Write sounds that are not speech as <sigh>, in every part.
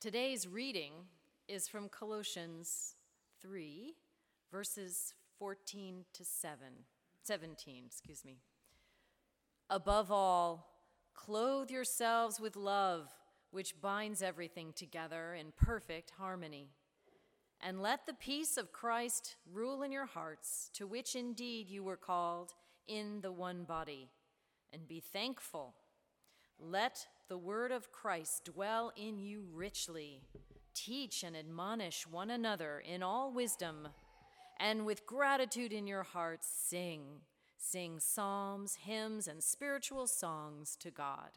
Today's reading is from Colossians 3, verses 14 to 7, 17, excuse me. Above all, clothe yourselves with love, which binds everything together in perfect harmony. And let the peace of Christ rule in your hearts, to which indeed you were called in the one body. And be thankful. Let the word of Christ dwell in you richly. Teach and admonish one another in all wisdom, and with gratitude in your hearts, sing. Sing psalms, hymns, and spiritual songs to God.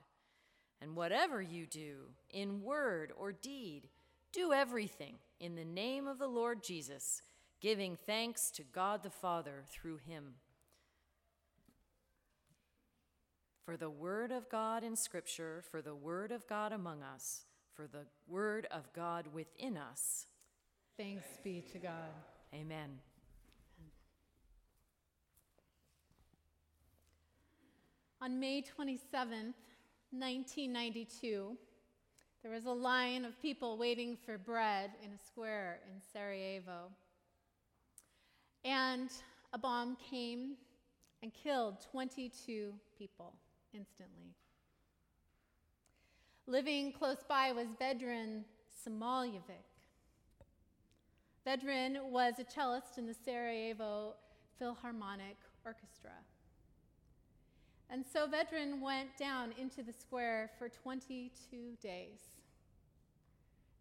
And whatever you do, in word or deed, do everything in the name of the Lord Jesus, giving thanks to God the Father through him. For the word of God in Scripture, for the word of God among us, for the word of God within us. Thanks be to God. Amen. On May 27th, 1992, there was a line of people waiting for bread in a square in Sarajevo. And a bomb came and killed 22 people instantly. Living close by was Vedran Smailovic. Vedran was a cellist in the Sarajevo Philharmonic Orchestra. And so Vedran went down into the square for 22 days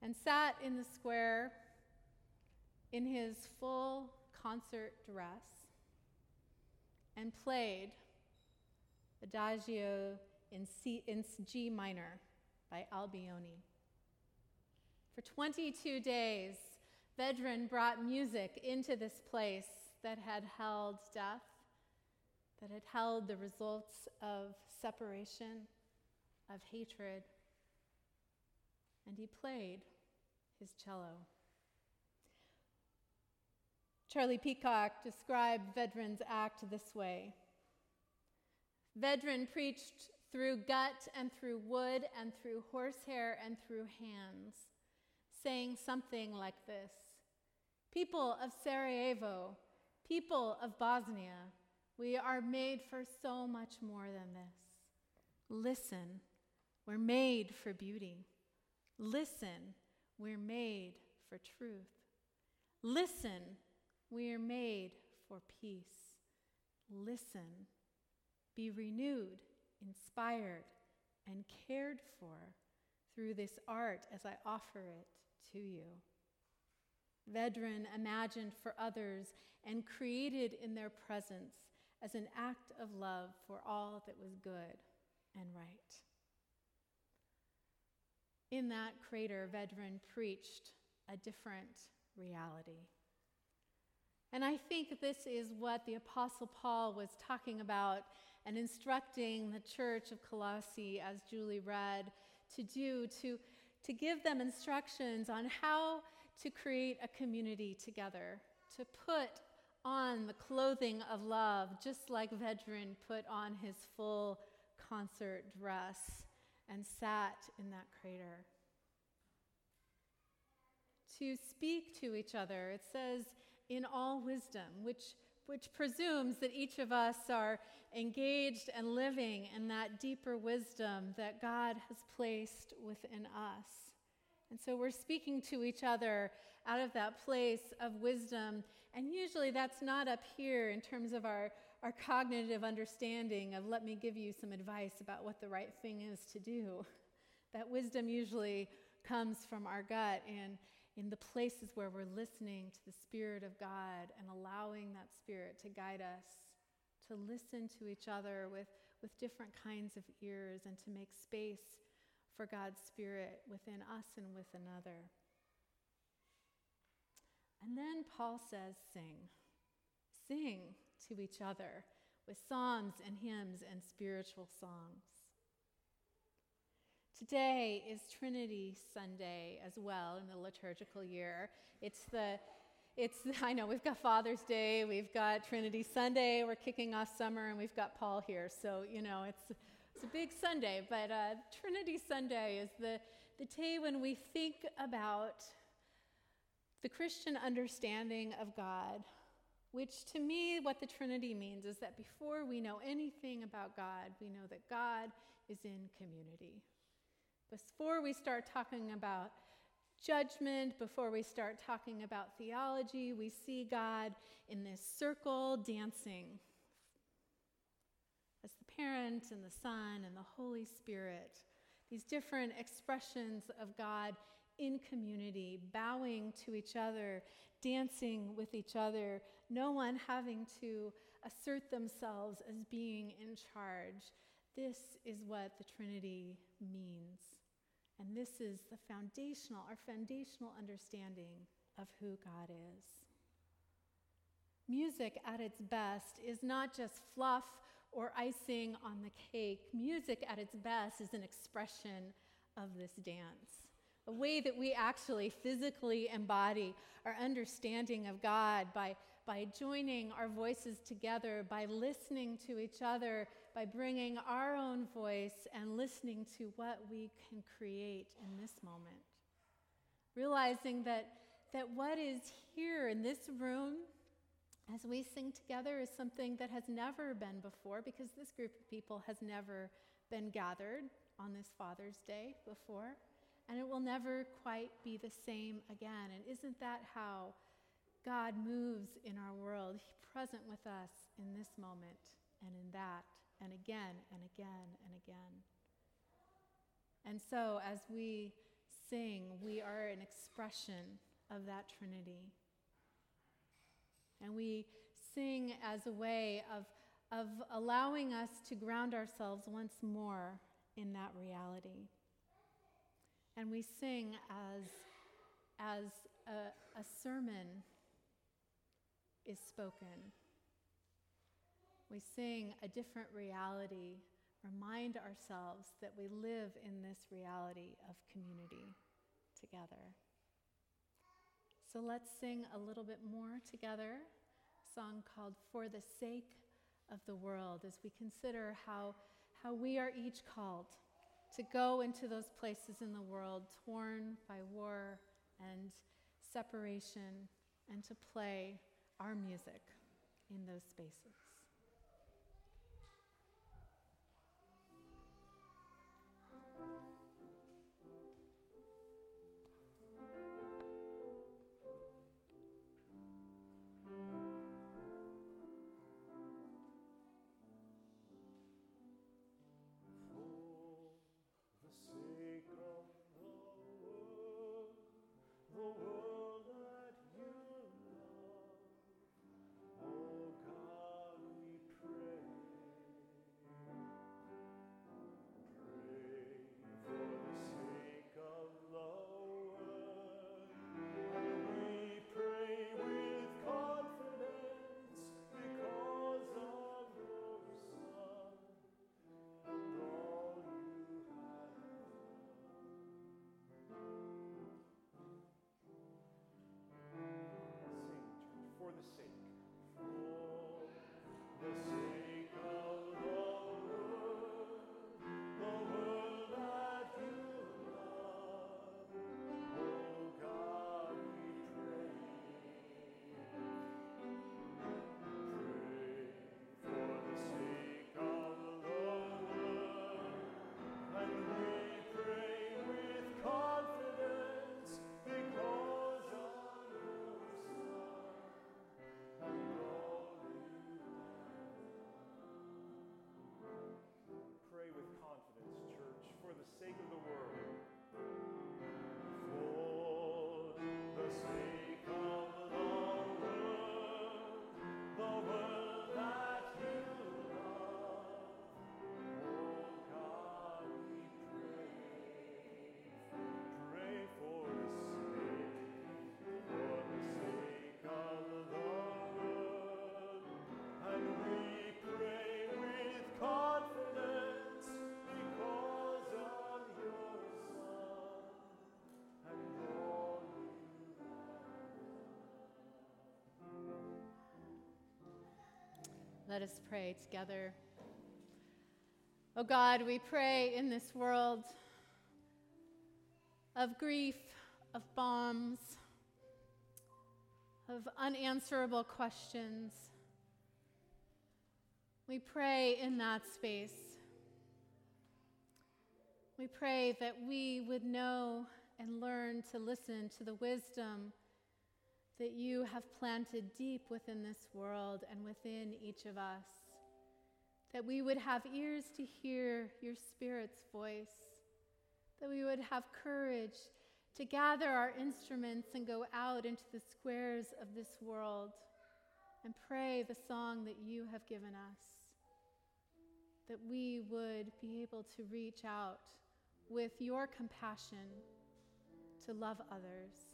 and sat in the square in his full concert dress and played Adagio in, C, in G minor by Albinoni. For 22 days, Vedran brought music into this place that had held death that had held the results of separation, of hatred, and he played his cello. Charlie Peacock described Vedran's act this way Vedran preached through gut and through wood and through horsehair and through hands, saying something like this People of Sarajevo, people of Bosnia, we are made for so much more than this. Listen, we're made for beauty. Listen, we're made for truth. Listen, we are made for peace. Listen, be renewed, inspired, and cared for through this art as I offer it to you. Vedran imagined for others and created in their presence as an act of love for all that was good and right. In that crater, Vedran preached a different reality. And I think this is what the Apostle Paul was talking about and instructing the church of Colossae, as Julie read, to do to, to give them instructions on how to create a community together, to put on the clothing of love, just like Vedran put on his full concert dress and sat in that crater. To speak to each other, it says, in all wisdom, which, which presumes that each of us are engaged and living in that deeper wisdom that God has placed within us. And so we're speaking to each other out of that place of wisdom. And usually that's not up here in terms of our, our cognitive understanding of let me give you some advice about what the right thing is to do. <laughs> That wisdom usually comes from our gut and in the places where we're listening to the Spirit of God and allowing that Spirit to guide us, to listen to each other with, with different kinds of ears and to make space for God's Spirit within us and with another. And then Paul says, sing. Sing to each other with psalms and hymns and spiritual songs. Today is Trinity Sunday as well in the liturgical year. It's the it's <laughs> I know we've got Father's Day, we've got Trinity Sunday, we're kicking off summer, and we've got Paul here. So you know it's it's a big Sunday, but uh, Trinity Sunday is the, the day when we think about the Christian understanding of God, which to me, what the Trinity means is that before we know anything about God, we know that God is in community. Before we start talking about judgment, before we start talking about theology, we see God in this circle dancing as the parent and the Son and the Holy Spirit. These different expressions of God in community, bowing to each other, dancing with each other, no one having to assert themselves as being in charge. This is what the Trinity means. And this is the foundational, our foundational understanding of who God is. Music at its best is not just fluff or icing on the cake. Music at its best is an expression of this dance, a way that we actually physically embody our understanding of God by, by joining our voices together, by listening to each other, by bringing our own voice and listening to what we can create in this moment. Realizing that, that what is here in this room as we sing together is something that has never been before because this group of people has never been gathered on this Father's Day before, and it will never quite be the same again. And isn't that how God moves in our world? He's present with us in this moment and in that and again and again and again. And so, as we sing, we are an expression of that Trinity. And we sing as a way of, of allowing us to ground ourselves once more in that reality. And we sing as, as a, a sermon is spoken we sing a different reality, remind ourselves that we live in this reality of community together. So let's sing a little bit more together, a song called For the Sake of the World, as we consider how, how we are each called to go into those places in the world torn by war and separation and to play our music in those spaces. Let us pray together. Oh God, we pray in this world of grief, of bombs, of unanswerable questions. We pray in that space. We pray that we would know and learn to listen to the wisdom that you have planted deep within this world and within each of us. That we would have ears to hear your Spirit's voice. That we would have courage to gather our instruments and go out into the squares of this world and pray the song that you have given us. That we would be able to reach out with your compassion to love others.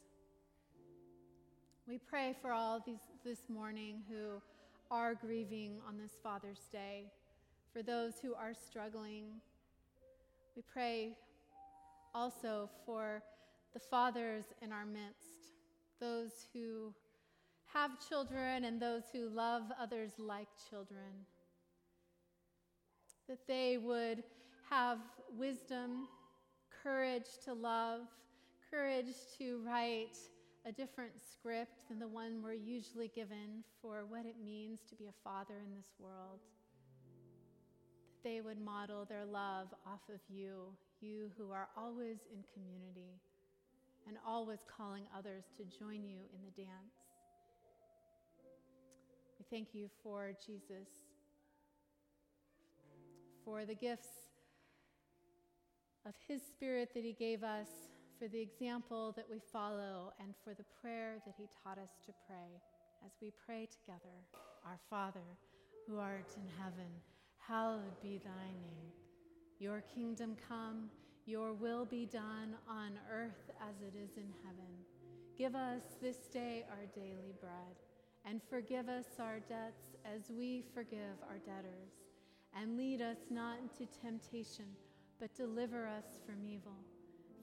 We pray for all these this morning who are grieving on this Father's Day, for those who are struggling. We pray also for the fathers in our midst, those who have children and those who love others like children, that they would have wisdom, courage to love, courage to write a different script than the one we're usually given for what it means to be a father in this world. That they would model their love off of you, you who are always in community and always calling others to join you in the dance. We thank you for Jesus, for the gifts of His Spirit that He gave us, for the example that we follow, and for the prayer that He taught us to pray. As we pray together, Our Father, who art in heaven, hallowed be thy name. Your kingdom come your will be done on earth as it is in heaven. Give us this day our daily bread, and forgive us our debts as we forgive our debtors. And lead us not into temptation, but deliver us from evil.